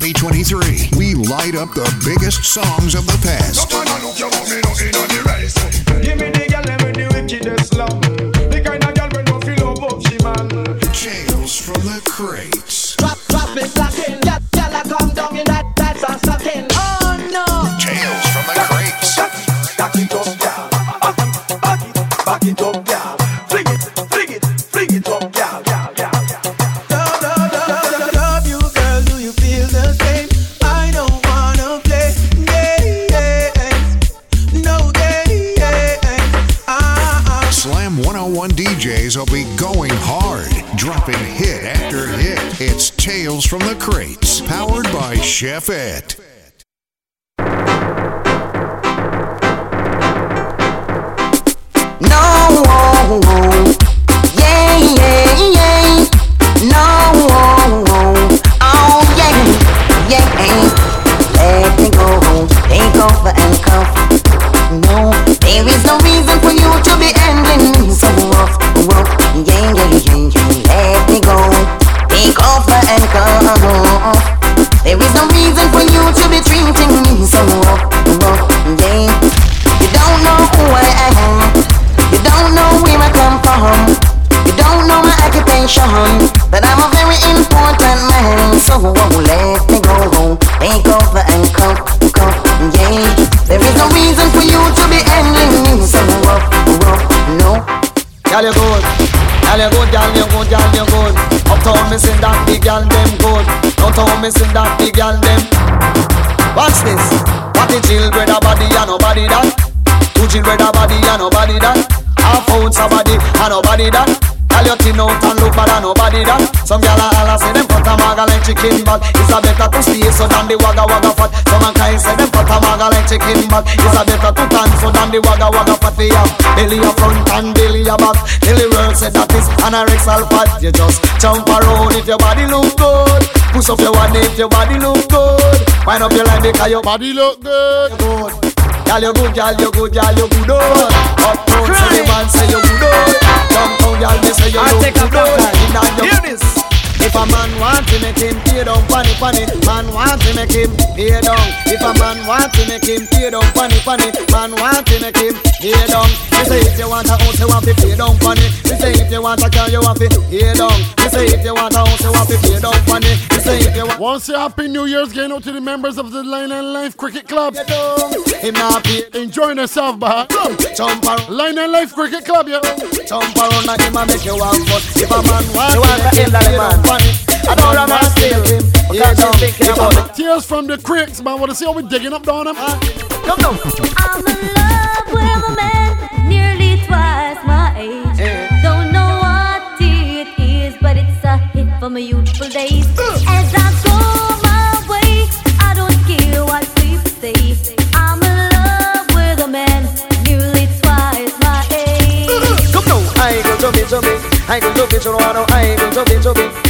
2023. We light up the biggest songs of the past. Chefette. I'm a very important man. So oh, let me go. Take off the handcuff, cuff, yeah. There is no reason for you to be handling me so rough, rough, no. Girl, you good. Girl, you good, girl, you good, girl, you good. Uptown, me sing that big girl, them good. Downtown, me sing that big girl, them. What's this? What the children a body and nobody that? Two children a body and nobody that? Half ounce a body and nobody that? Girl, you thin out and look and nobody that? Some gyal a holla say them put a maga like chicken bag. It's a better to stay so than the wagga wagga fat. Some mankind say them put a maga like chicken bag. It's a better to tan so than the wagga wagga fat. We have belly a front and belly a back. The world say that is anorexal fat. You just jump around if your body look good. Push up your one if your body look good. Wind up your line because your body look good. good. Girl, you good, girl, you good, girl, you good, oh. Uptown, say the man say you good, oh. Girl, they say you I'll look take a good, block. Inna your Hear this. If a man want to make him pay down funny funny, man want to make him pay down. If a man want to make him pay down funny funny, man want to make him pay down. Me say if you want a house, you want to pay down funny. Me say if you want a car, you want to pay down. Me say if you want a house, you want to pay down funny. Me say if you want Want to say Happy New Year's going out to the members of the Line and Life Cricket Club. pay down, him not pay. Enjoying yourself, bah. Jump around, Line and Life Cricket Club, yeah. jump around, and him a make you want fun. If a man want You to want make to him end that pay man. Down funny, I don't Hold on, want to still. him pay Because down. you're thinking about man- it. Tales from the Crates, man. Want to see how we digging up down them? Come down. I'm in love with a man nearly twice my age. Don't know what it is, but it's a hit for my youthful days. As I go my way, I don't care what people say. I'm in love with a man nearly twice my age. Come now, I go to be to be, I go to be to know, I go to be to be,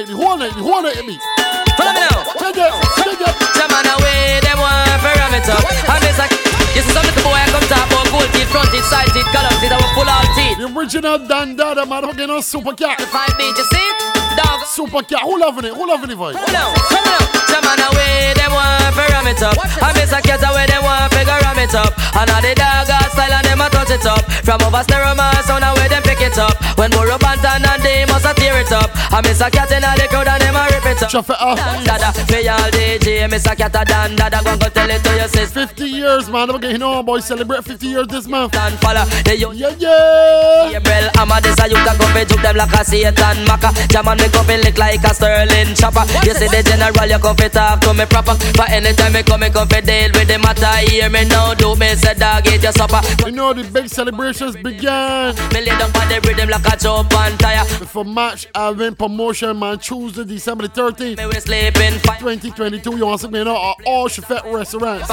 The beats. whole night, the whole night, the me. Follow me now. Check it, check it. Some man away, them want to ram it up. And this like, you see some little boy I come talk about gold teeth, front teeth, side teeth, column teeth, I will pull out teeth. The original Dan Dada, man. Hooking on Super Cat. The five beats, you see? Dog. Super Cat. Who loving it? Who loving the voice? Come on, come on. Some man away, them want to ram it up. And this a cat away, them want to ram it up. And all the dog got style and them a touch it up. From over stereo man, sound away them pick it up. When Burro Bantan and they must a tear it up. And miss a cat in the crowd and them a rip it up. Chuff it up. Dan dada, me all DJ, miss a cat a dan dada. Go go tell it to your sister. 50 years, man. I'm getting on, boy. Celebrate 50 years this month. And follow the youth. Yeah, yeah. Gabriel, I'm a this a youth a go fi juke them like a Satan Maka Jaman me go fi lick like a Sterling chopper You see the general, you come fi talk to me proper For anytime me come, me come fi deal with the matter Hear me now, do me say dog, eat your supper You know the big celebrations began. Me lay by the rhythm like a jump and tire. For match event promotion, man, Tuesday, December 13th, Me we sleeping fire. 2022. You want to me now at uh, all Chefette restaurants.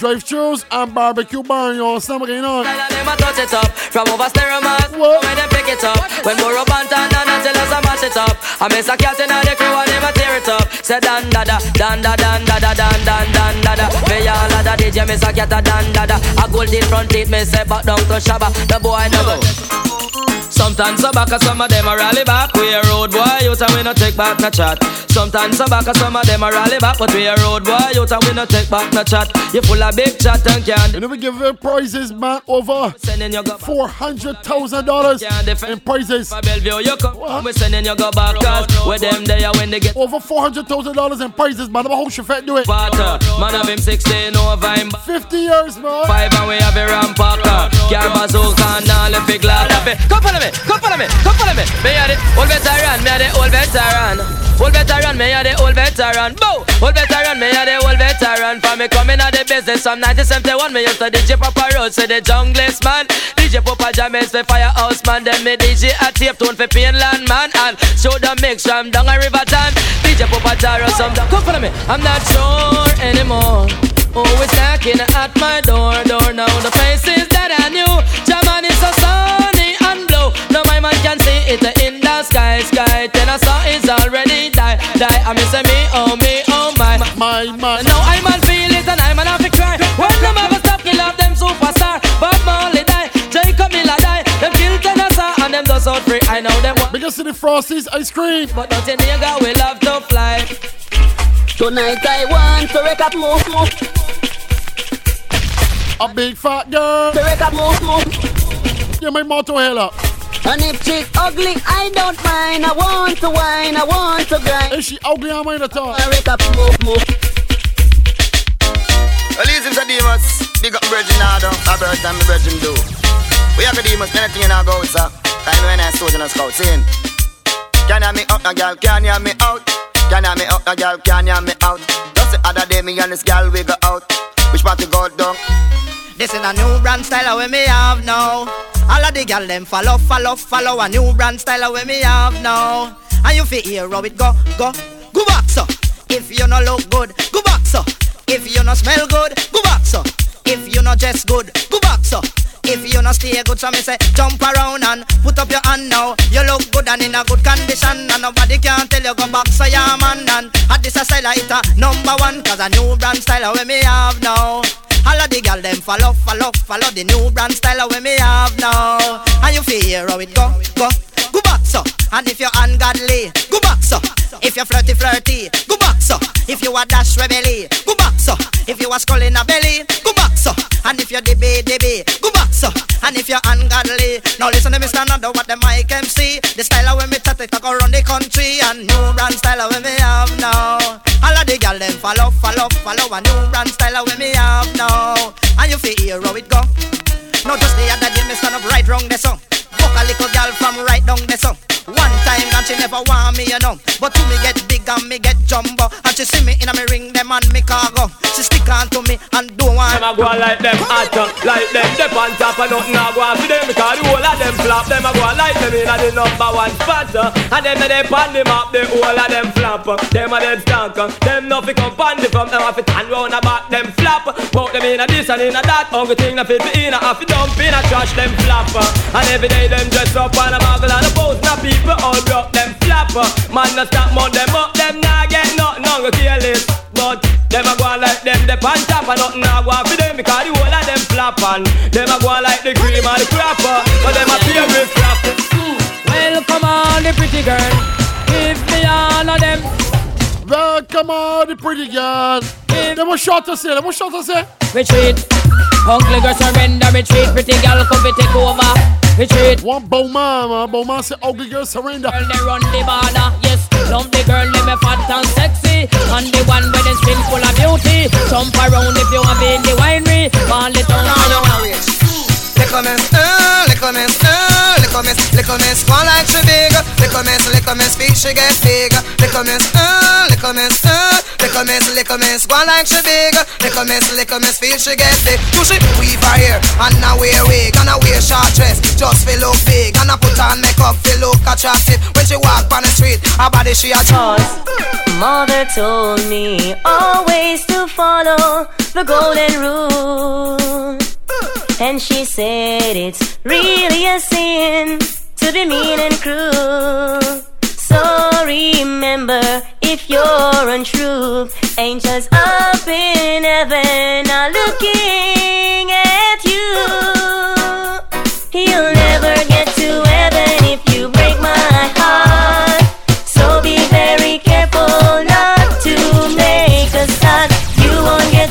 Drive throughs and barbecue bar, you want something on? Tell them I touch it up From over stereo mass What? When they pick it up When more up and down and us I mash it up I miss a cat in the crew and them a tear it up Say dan da da Dan da dan da da dan dan dan da da all a da DJ miss a cat a dan da da A gold in front teeth me say back down to Shabba. The boy never Sometimes some back some of them a rally back. We a road boy, you and we no take back no chat. Sometimes some back some of them a rally back, but we a road boy, you and we no take back no chat. You full of big chat and can't And then we give away prizes, man, over sending your go $400,000 in prizes. You come. We sending you go back, cause with them there when they get Over $400,000 in prizes, man. I'm a whole do it. water. Man have him 16 over him. 50 years, man. Five and we have a rampacker. Car bazooka and all the big lad. Come follow me, come follow me, come follow me. Me a the old veteran, me a the old veteran. Old veteran, me a the old veteran. Bow, old veteran, me a the old veteran. For me coming out the business from 1971, me used to DJ Papa Road, say the junglist man. DJ Papa James for Firehouse man, then me DJ a tape tone for Painland man, and show the mix from down a river town. DJ Papa Jaro some. Come follow me, I'm not sure anymore. Always knocking at my door, door now. The faces that I knew, it in the sky, sky. Then I saw it's already die, die. I miss me, oh me, oh my. My my. Now I'm on feel it and I'm on have to cry. When them ever stop kill off them superstar, Bob Marley die, Jacob Miller die. Them kill Tennessee and them does out free. I know them want, Because of the Frosties ice cream. but nothing nigga we love to fly. Tonight I want to wake up, move, move, A big fat girl. to wake up, move, move. Yeah, my motto hella. And if she's ugly, I don't mind. I want to whine, I want to grind. Is she ugly? I'm in the talk. I wake up, move, move. Well, listen to Demas. Big up Virgin Nado. A bird and me Virgin do. We have a Demas. Anything in our go, sir. Time when I stood in a scout scene. Can you me up, a girl? Can you me out? Can you me up, a girl? Can you me out? Just the other day, me and this girl we go out. Which part to go down? This is a new brand style we me have now. All of the gal them follow, follow, follow a new brand style we me have now. And you feel hear how it go, go, go back so. If you no look good, go back so. If you no smell good, go back so. If you no dress good, go back so. If you no stay good, so me say jump around and put up your hand now. You look good and in a good condition, and nobody can tell you go back so yeah man. And at this a style it a number one, cause a new brand style we me have now. Of the gal them follow, follow, follow the new brand style we me have now. And you feel how it go, go, go back so. And if you're ungodly, go back so. If you're flirty, flirty, go back so. If you a dash rebelly, go back so. If you a skull in a belly, go back so. And if you're dibby, dibby, go back so. And if you're ungodly, now listen to me stand under what the mic MC. The style when me chat it go around the country and new brand style when me have now. Follow, follow, follow a new brand style when me have now. And you feel hear how it go. No just the other day me stand up right wrong there song. Fuck a little gal from right down there song. One time and she never want me, you know. But to me get big and me get jumbo. And she see me in a me ring them and me cargo. She stick on to me and Them a go like them hot, like them dip on top and nothing a go for them because the whole of them flop. Them a go like them in the number one spot, uh, and them they pan them up, the whole of them flop. uh, Them a dead stank, uh, them no fi come pan the from them a fi turn round about them flop. Put them in a this and in a that, hungry thing na fit fi in a, fi dump in a trash them flop. And every day them dress up and a muggle and a pose, na people all broke them flop. Man no stop mount them up, them nah get nothing, hungry careless. But them a go on like them the pan top and nothing a go on for them because the whole of them flop and them a go on like the cream and the crapper, uh, but them a pay with flap. Well, come on, the pretty girl. Give me all of them. Welcome on, the pretty girl. Them what shot to say? Them what shot to say? Retreat. Ugly girl surrender, retreat. Pretty girl come fi take over. Retreat. One Bowman, man. Bowman say ugly girl surrender. Girl, they run the border. Yes, love the girl, them fat and sexy. And the one with the skin full of beauty. Jump around if you have in the winery. Ball it on. Little miss, uh, little miss, uh, little miss, little miss, one like she big. Little miss, little miss, speak she get big. Little miss, uh, little miss, uh, little Little miss, little miss, go on like she big. Little miss, little miss, feel she get big. You she weave her and now wear wig and I wear short dress just feel look big and I put on makeup feel look attractive when she walk on the street. Her body she a Cause mother told me always to follow the golden rule. And she said it's really a sin to be mean and cruel. So remember, if you're untrue, angels up in heaven are looking at you. You'll never get to heaven if you break my heart. So be very careful not to make a start. You won't get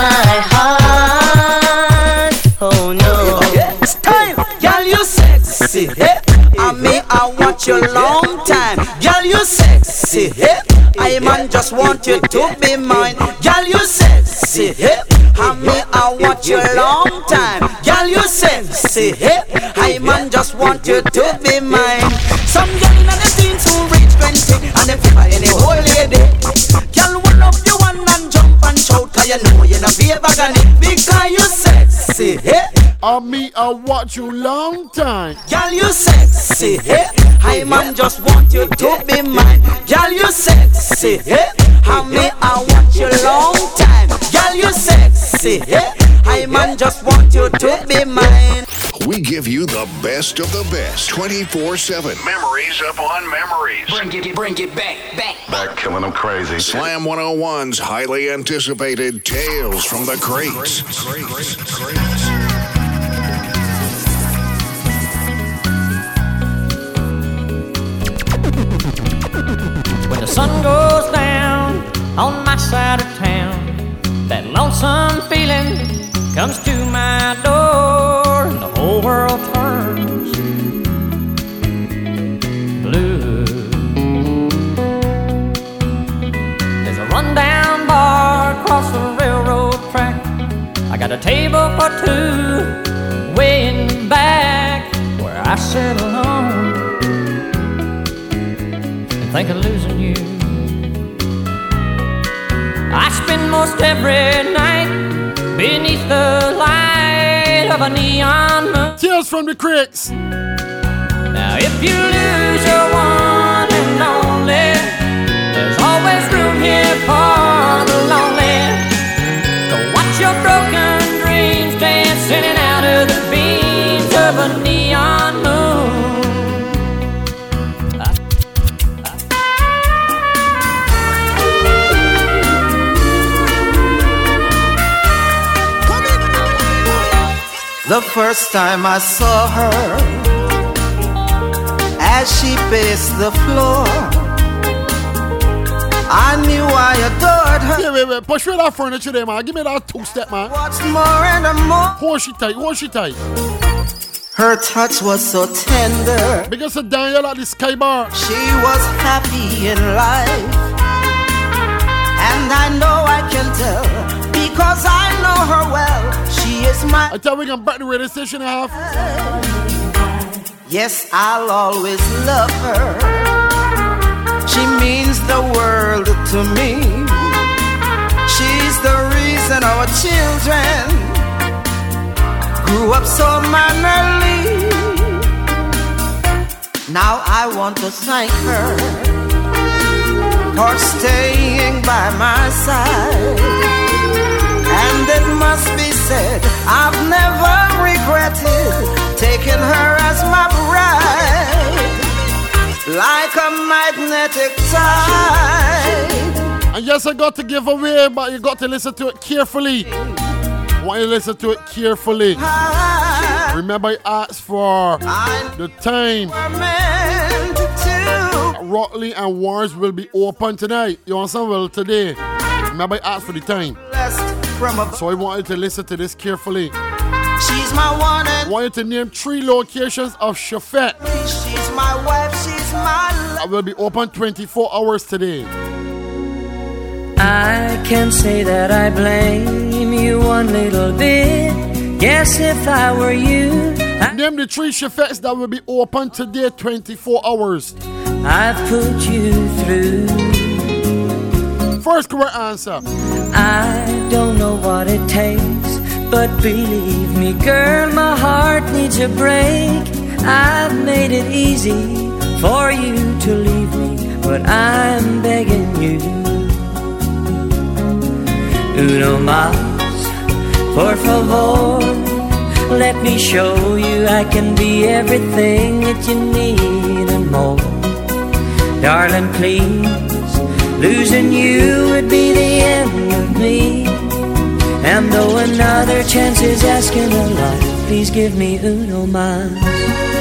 my heart. Oh no. It's time, girl, you sexy. Hey. I mean, I want you long time. Girl, you sexy. Hey. I man just want you to be mine. Girl, you sexy. Hey. I mean, I want you long time. Girl, you sexy. Hey. I man just want you to be mine. Some girl in the teens who reach 20 and them feel any whole lady. Girl, one up you one and jump and shout, cause you know you're not Because you sexy. Hey. I me, I watch you long time. Girl, you sexy, hey. I man just want you to be mine. Girl, you sexy, hey. I me, I want you long time. Girl, you sexy, hey. I man just want you to be mine. We give you the best of the best 24 7. Memories upon memories. Bring it, bring it back, back. Back killing them crazy. Slam 101's highly anticipated Tales from the Crates. When the sun goes down on my side of town, that lonesome feeling comes to my door, and the whole world turns blue. There's a rundown bar across the railroad track. I got a table for two, way in back where I sit alone and think of losing you. I spend most every night beneath the light of a neon moon. Tales from the Crates. Now, if you lose your one and only, there's always room here for The first time I saw her, as she paced the floor, I knew I adored her. Wait, wait, wait. Push me that furniture there, man. Give me that two step, man. What's more and more? Hold she tight, hold she tight. Her touch was so tender. Because of Daniel at the sky bar. She was happy in life. And I know I can tell because I know her well. She is my. I tell we can back the radio station half. Yes, I'll always love her. She means the world to me. She's the reason our children grew up so mannerly. Now I want to thank her for staying by my side. It must be said, I've never regretted taking her as my bride. Like a magnetic tide. And yes, I got to give away, but you got to listen to it carefully. Want you listen to it carefully. Remember, I asked for the time. Rockley and Wars will be open tonight. You understand? Well, today. Remember, I asked for the time. So I want you to listen to this carefully. She's my one and I want you to name three locations of Chefette she's my wife, she's my love. that will be open 24 hours today. I can't say that I blame you one little bit. Guess if I were you, I- Name the three Chefettes that will be open today 24 hours. I've put you through first correct answer. I don't know what it takes, but believe me, girl, my heart needs a break. I've made it easy for you to leave me, but I'm begging you. Uno más, por favor. Let me show you I can be everything that you need and more. Darling, please, losing you would be the end of me. And though another chance is asking a lot, please give me uno más.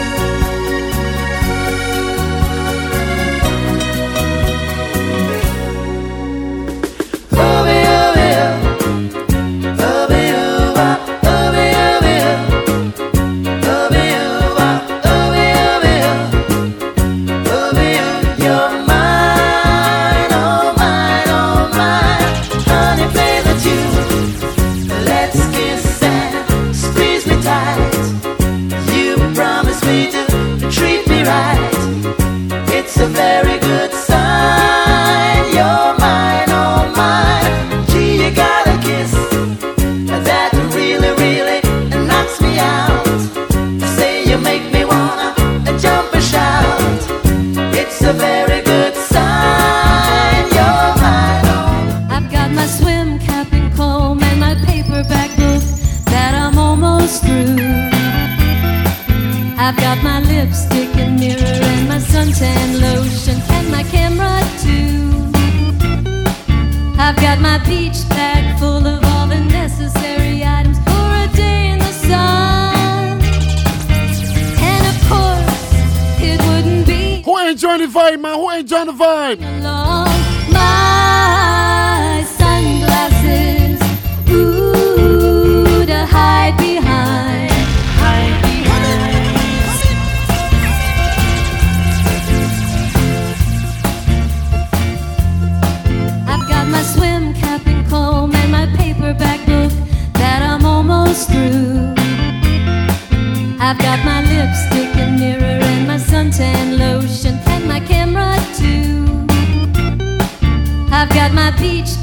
I've got my lipstick and mirror and my suntan lotion and my camera too. I've got my beach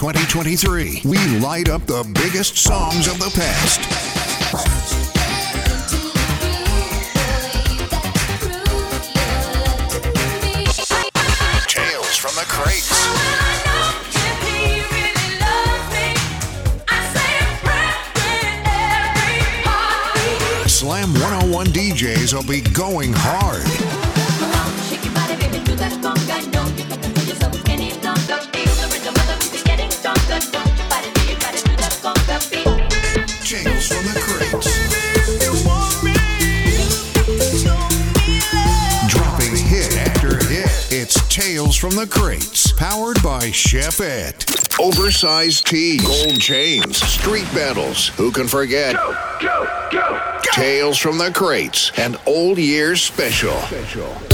2023, we light up the biggest songs of the past. Tales from the crates. Slam 101 DJs will be going hard. From the crates. Dropping hit after hit. It's Tales from the Crates, powered by Chefette. Oversized tees, gold chains, street battles. Who can forget? go go go Tales from the Crates, an old year's special. Last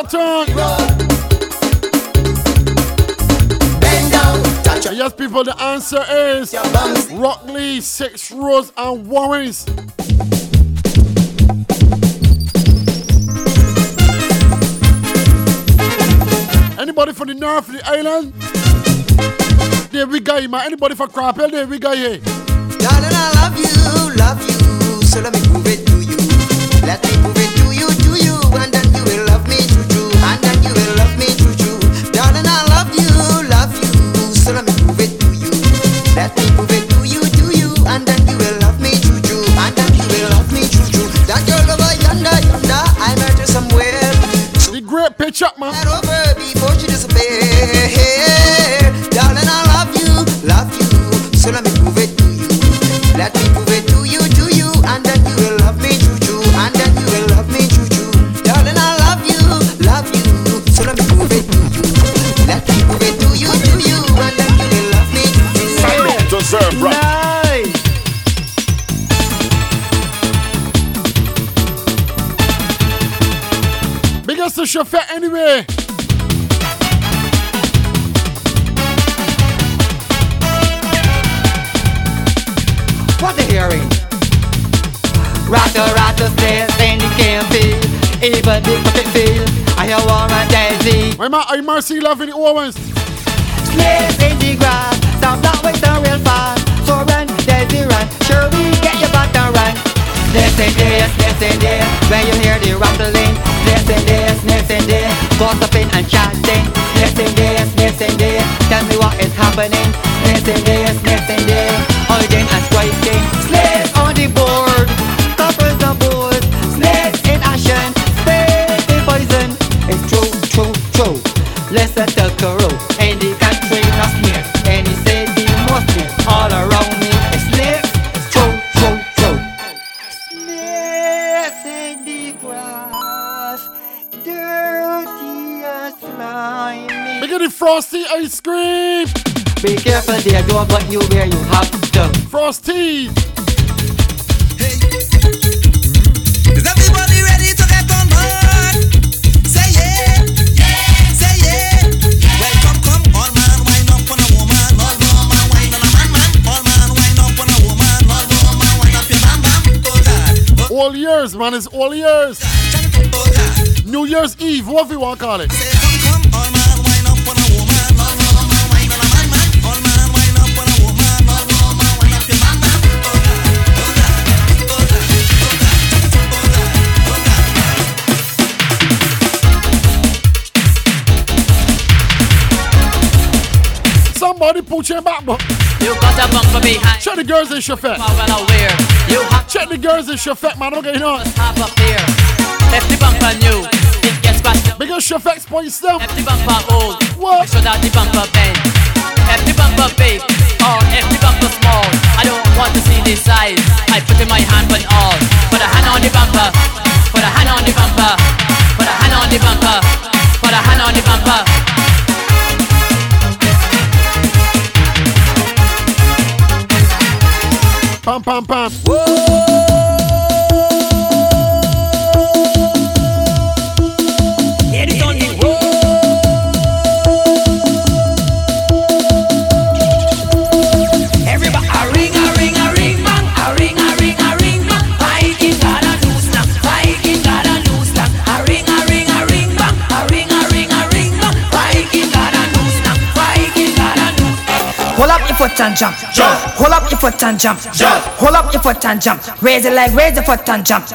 Shakira Loton. Yes, people, the answer is Rockley, Six Roads, and Warrens. Anybody from the north of the island? There we go, you man. Anybody from Crab Hill? There we go here. Darling, I love you, love you. So let me prove it to you. Let me prove it My man, I mercy loving the Owens. In the grass. That real fast. So run, run. Sure, we get your butt and run. And this, and this. When you hear the rattling. This and this, and this. Gossiping and chatting. This and this, and this. Tell me what is happening. And this, and this. Be careful there, don't put you where you have to. Frosty. Is everybody ready to get on board? Say yeah, yeah, say yeah. Welcome, come, all man, wind up on a woman, all woman, wind on a man, man, all man, wind up on a woman, all woman, wind up your man, man. Oh God, All years, man. It's all years. New Year's Eve, whatever you want to call it. Your back, but You got a bunk for behind. check the girls in chauffeur. well aware. You have Check the girls in chauffeur, man. Okay, you know. half up here. If the bumper new, it gets scratched. Because chauffeur point stuff. If the bumper old, what? make sure that the bumper bend. If the bumper big, or if oh, the bumper small, I don't want to see the size. I put in my hand on all. Put a hand on the bumper. Put a hand on the bumper. Put a hand on the bumper. Put a hand on the bumper. Pam, pam, pam. Hear foot and jump. Jump. Hold up your foot and jump. Jump. Hold up your foot and jump. Raise your leg, raise your foot and jump.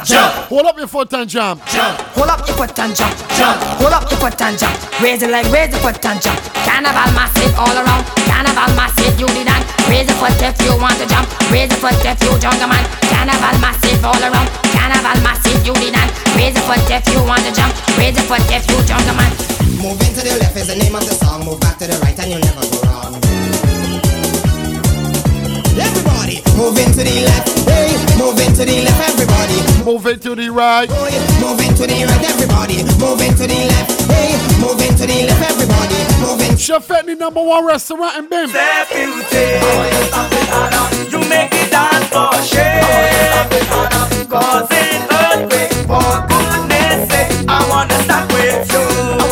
Hold up your foot and jump. Jump. Hold up your foot and jump. Jump. Hold up your foot and jump. Raise your leg, raise your foot and jump. Carnival massive all around. Carnival massive, you did that. Raise your foot if you want to jump. Raise your foot if you jungle man. Carnival massive all around. Carnival massive, you did that. Raise your foot if you want to jump. Raise your foot if you jungle man. Moving to the left is the name of the song. Move back to the right and you'll never go wrong. Moving to the left. Hey, moving to the left. Everybody, moving to the right. Oh, Boy, Moving to the right. Everybody, moving to the left. Hey, moving to the left. Everybody, moving. Chefette, the number one restaurant in Bim. Oh, you make it dance for shame. Oh, Causing earthquake for goodness sake. I wanna start with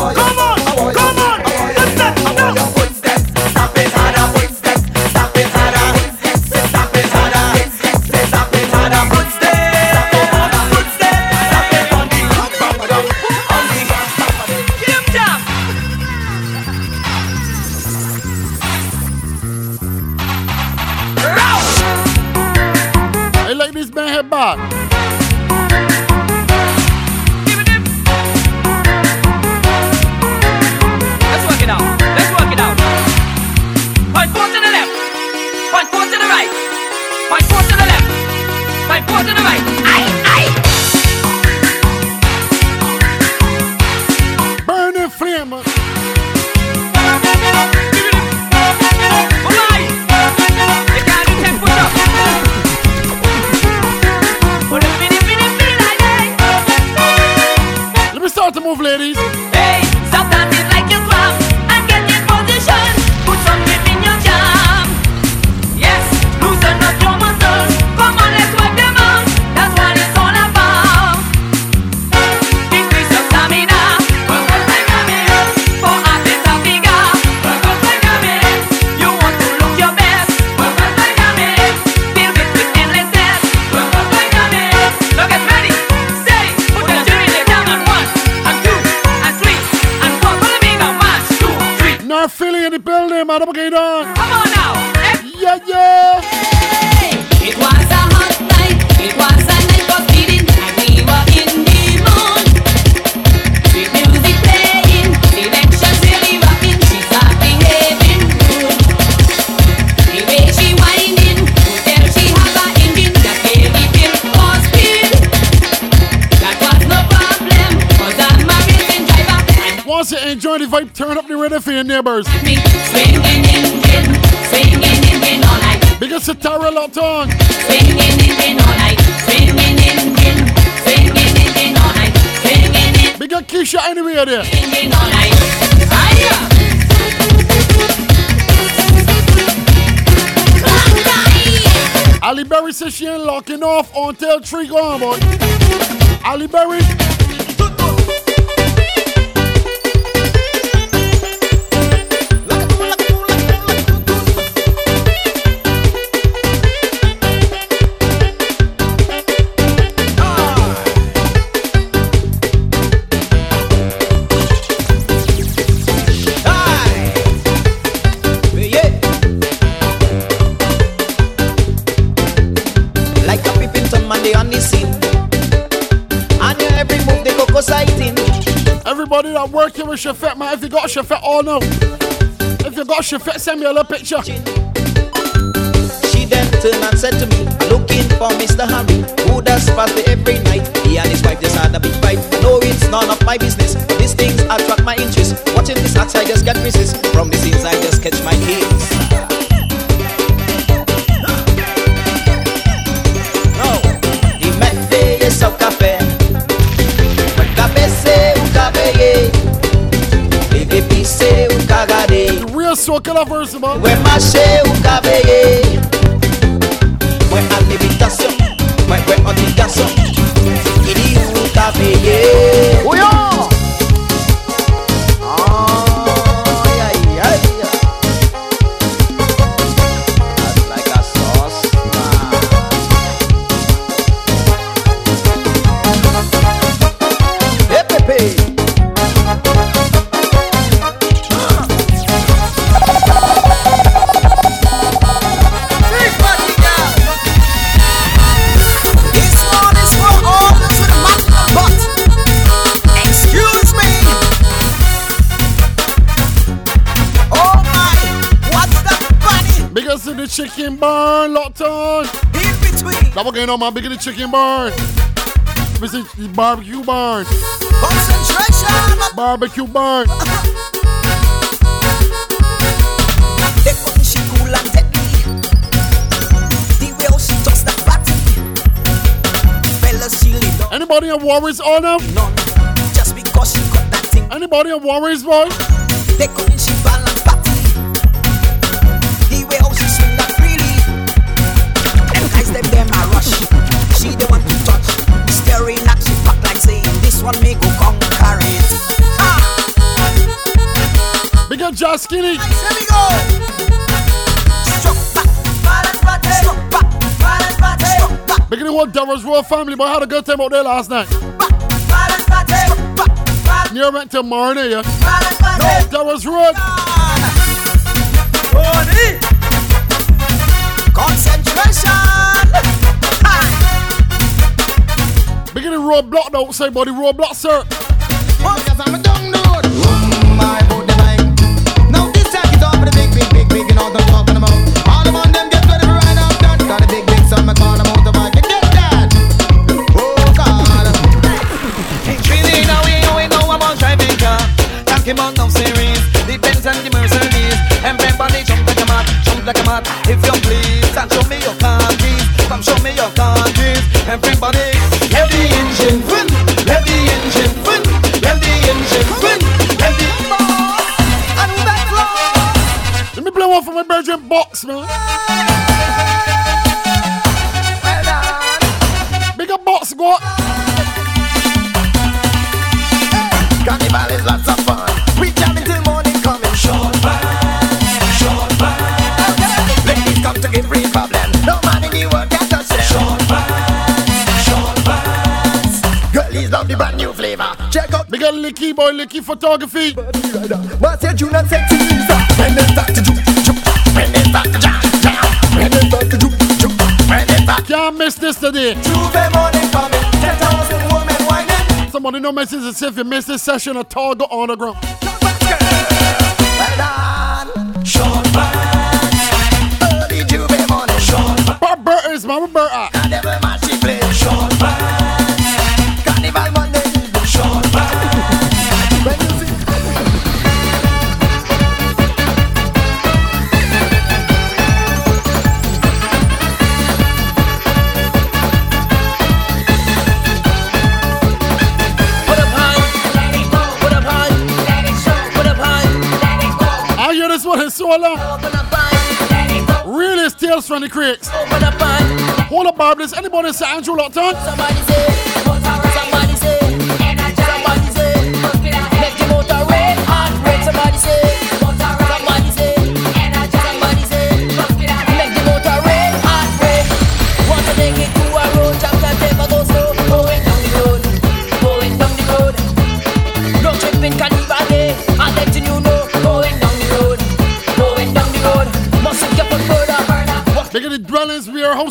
vibe. Turn up the radio for your neighbors. Because it's Tara Lotton. Swinging in Because Keisha anyway there. Ali Berry says she ain't locking off until three gone, boy. Ali Berry. man. If you got Chefette, oh no. If you got Chefette, send me a little picture. She then turned and said to me, looking for Mr. Harry, who does party every night. He and his wife just had a big fight. No, it's none of my business. These things attract my interest. Watching this i just get resist from this inside. É choque lá o cabelo. I'm Cavalcante on my biggity chicken barn. This is barbecue barn. Concentration. Barbecue barn. Anybody on Warriors? None. Just because she got that thing. Anybody on worries boy? skinny. Here we go. Look at Devil's Royal family, but I had a good time out there last night. Near went to Marnie, yeah. No, Devil's Road. Concentration. Beginning roadblock outside, buddy. Roadblock, sir. Because I'm a Him on no series. Depends on the mercenaries And everybody jump like a mat Jump like a mat. If you please And show me your countries Come show me your countries Everybody Let the engine win. Let the engine win. Let the engine win. Let the And that's Let me play one for my Belgian box man. Bigger box go Carnival is lots of fun. the brand new flavor. Check out Big L Licky Boy Licky Photography. But said you not sexy When they start to juke, juke. When they start to jam, jam. When they start to juke, juke. Can't miss this today. Tuesday morning coming. Ten thousand women whining. Somebody no message is if you miss this session at all go underground. Short back. Early Tuesday morning. Short. Bob Burton is my Roberta. solo. Realist tales from the crates. Hold up, Barb. Does anybody say Andrew Lockton? Somebody say,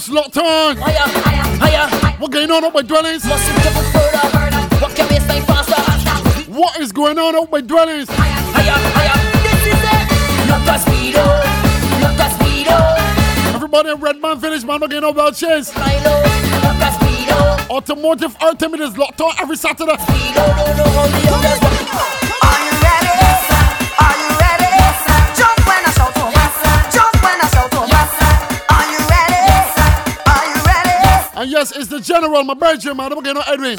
house locked on. Higher, higher, higher. What going on up my dwellings? What is going on up my dwellings? Everybody in Redman Village, man, looking up about chairs. Automotive Ultimate is locked on every Saturday. It's the general, my bird, man. Don't going no Edwin.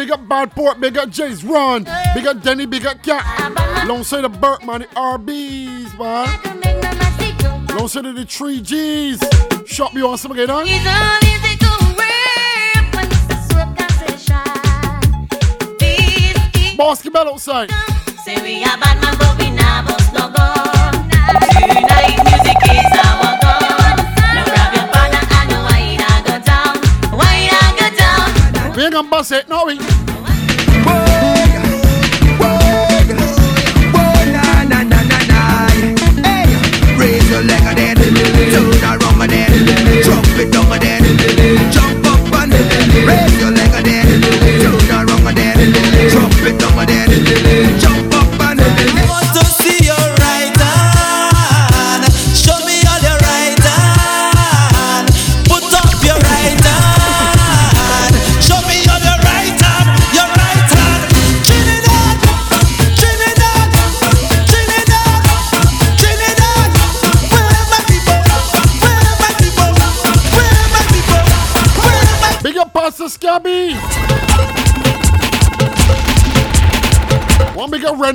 big up Badport, big up Jay's Run, big up Denny, big up Cat. Long say the Burt, man, the RBs, man. Long say the 3Gs. Shop you on some again, huh? Basketball outside. Say we are. We ain't gonna bust it, no we. Raise your leg again, turn around again, drop it down again, jump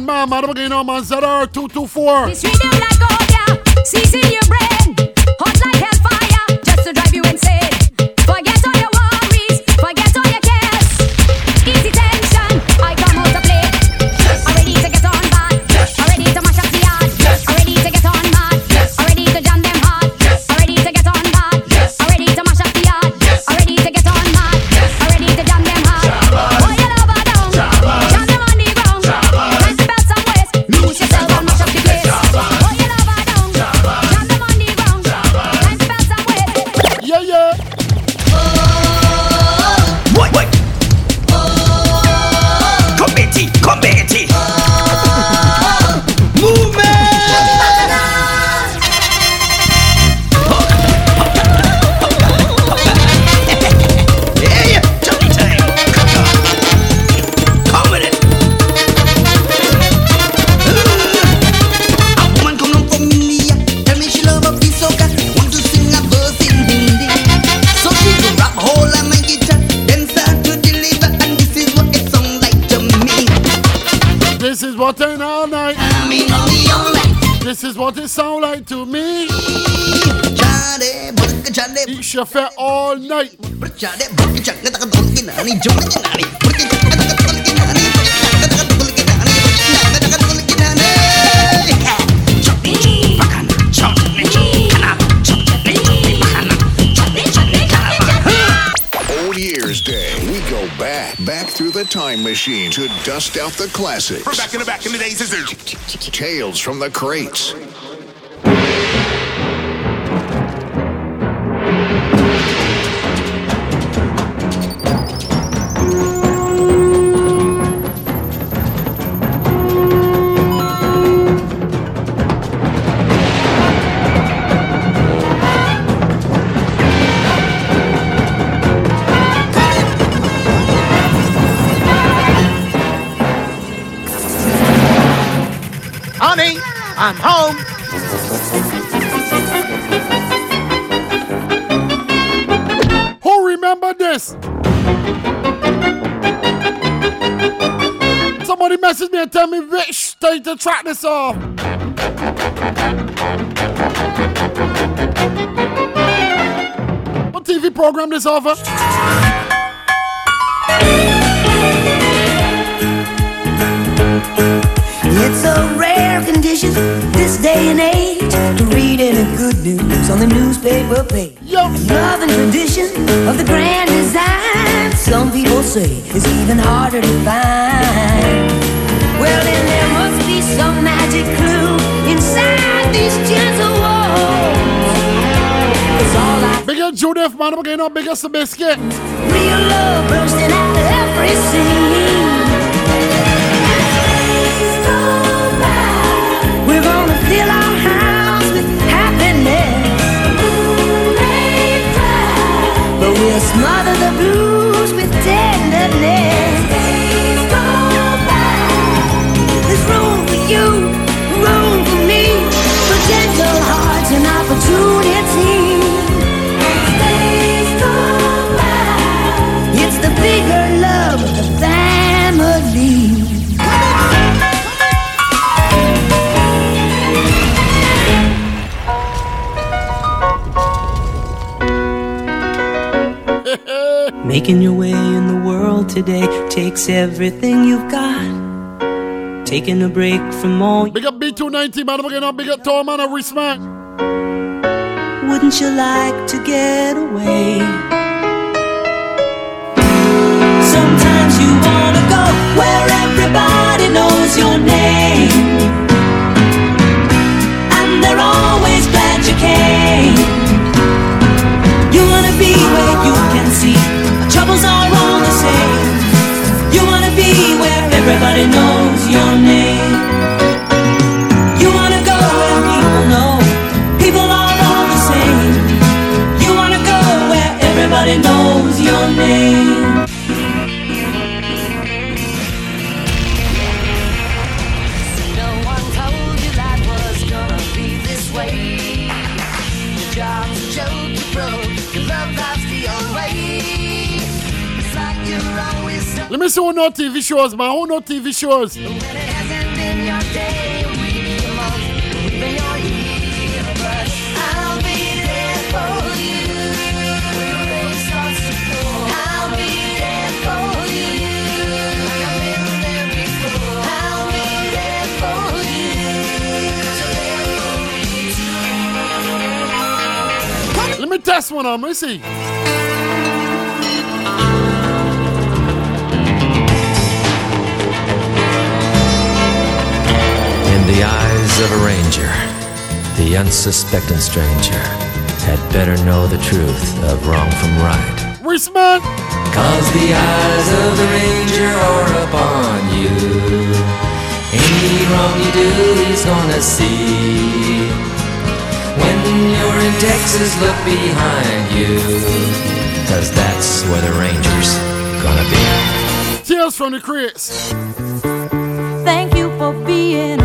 Man, man. I'm going on, man. ZR224. This is what all night. This is what it sound like to me. All night. The time machine to dust out the classics. From back in the back in the days, is? Tales from the crates. To track this off. What TV program this over? It's a rare condition this day and age to read any good news on the newspaper page. Love and tradition of the grand design, some people say is even harder to find. Well, then there must be some magic clue inside these gentle walls. 'Cause all I Big up Judith, man. I'm getting up big up Biscuit. real love bursting out of every scene. We're gonna fill our house with happiness. But we'll smother the blues with tenderness. Making your way in the world today takes everything you've got. Taking a break from all. Big up B290, man. Big up, big up, Tom, man. Respect. Wouldn't you like to get away? Sometimes you wanna go where everybody knows your name, and they're always. Glad shows, my own no TV shows. Let me test one on. Let me see. the eyes of a ranger, the unsuspecting stranger had better know the truth of wrong from right. Respect! Cause the eyes of the ranger are upon you. Any wrong you do, he's gonna see. When you're in Texas, look behind you. Cause that's where the ranger's gonna be. Tales from the Crates. Thank you for being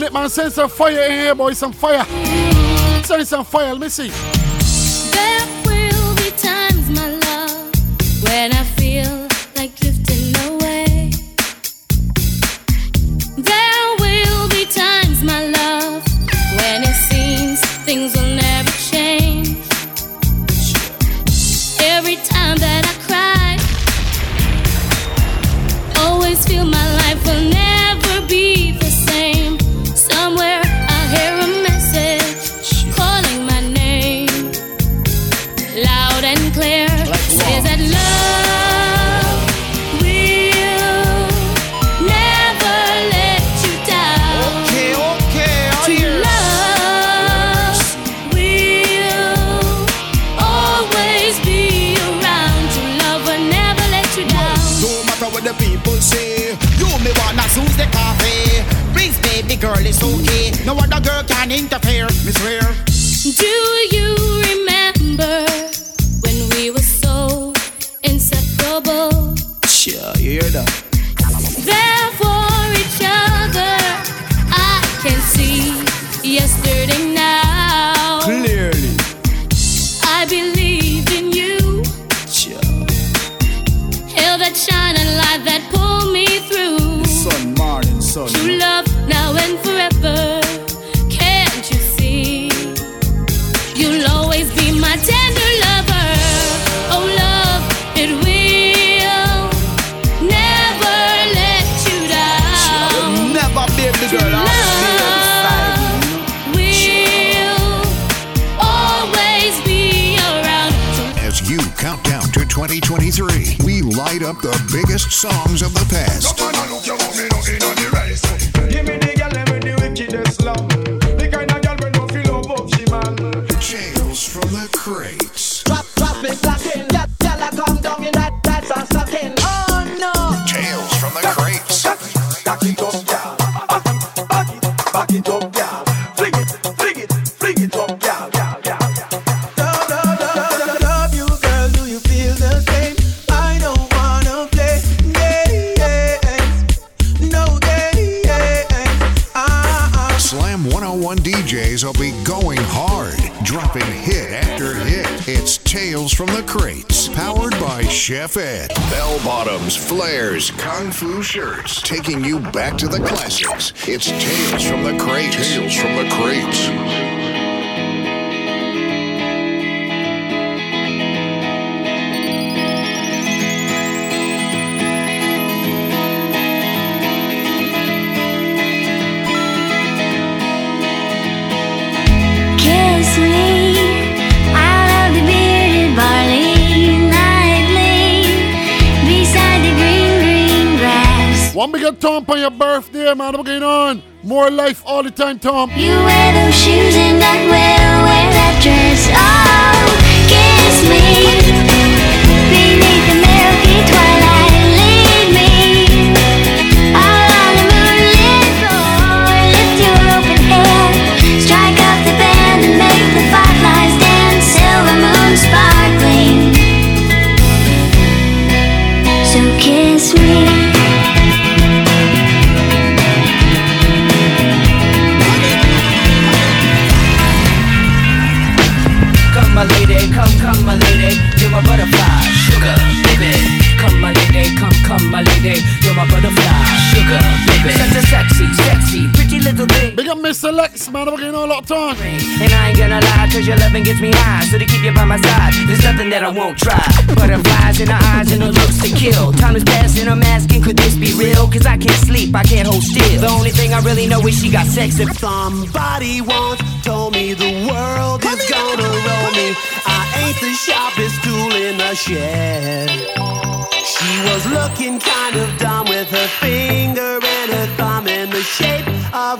feel it, man. Send some fire in here, boy. Some fire. Send some fire. Let me see. There will be times, my love, when I It's rare. Bell bottoms, flares, kung fu shirts, taking you back to the classics. It's Tales from the Crates. Tales from the Crates. One big Tom on your birthday, man. What's going on? More life all the time, Tom. You wear those shoes and I will wear that dress. Oh, kiss me lot? And I ain't gonna lie, cause your loving gets me high. So to keep you by my side, there's nothing that I won't try. Butterflies in her eyes and her looks to kill. Time is passing, I'm asking, could this be real? Cause I can't sleep, I can't hold still. The only thing I really know is she got sex if Somebody wants. told me the world is gonna roll me. I ain't the sharpest tool in the shed. She was looking kind of dumb with her finger and her thumb in the shape of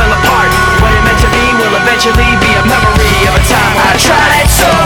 eventually be a memory of a time I tried so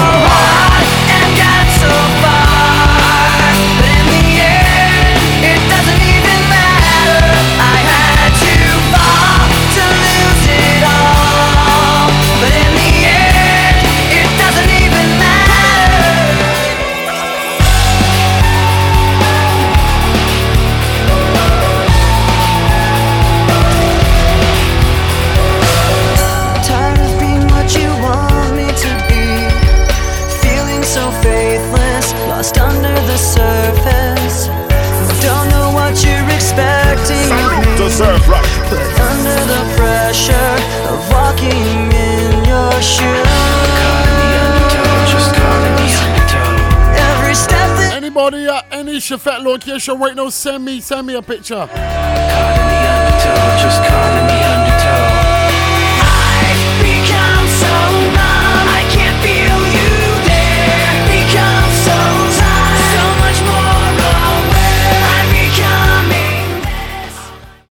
at any Chefette location right now, send me, send me a picture.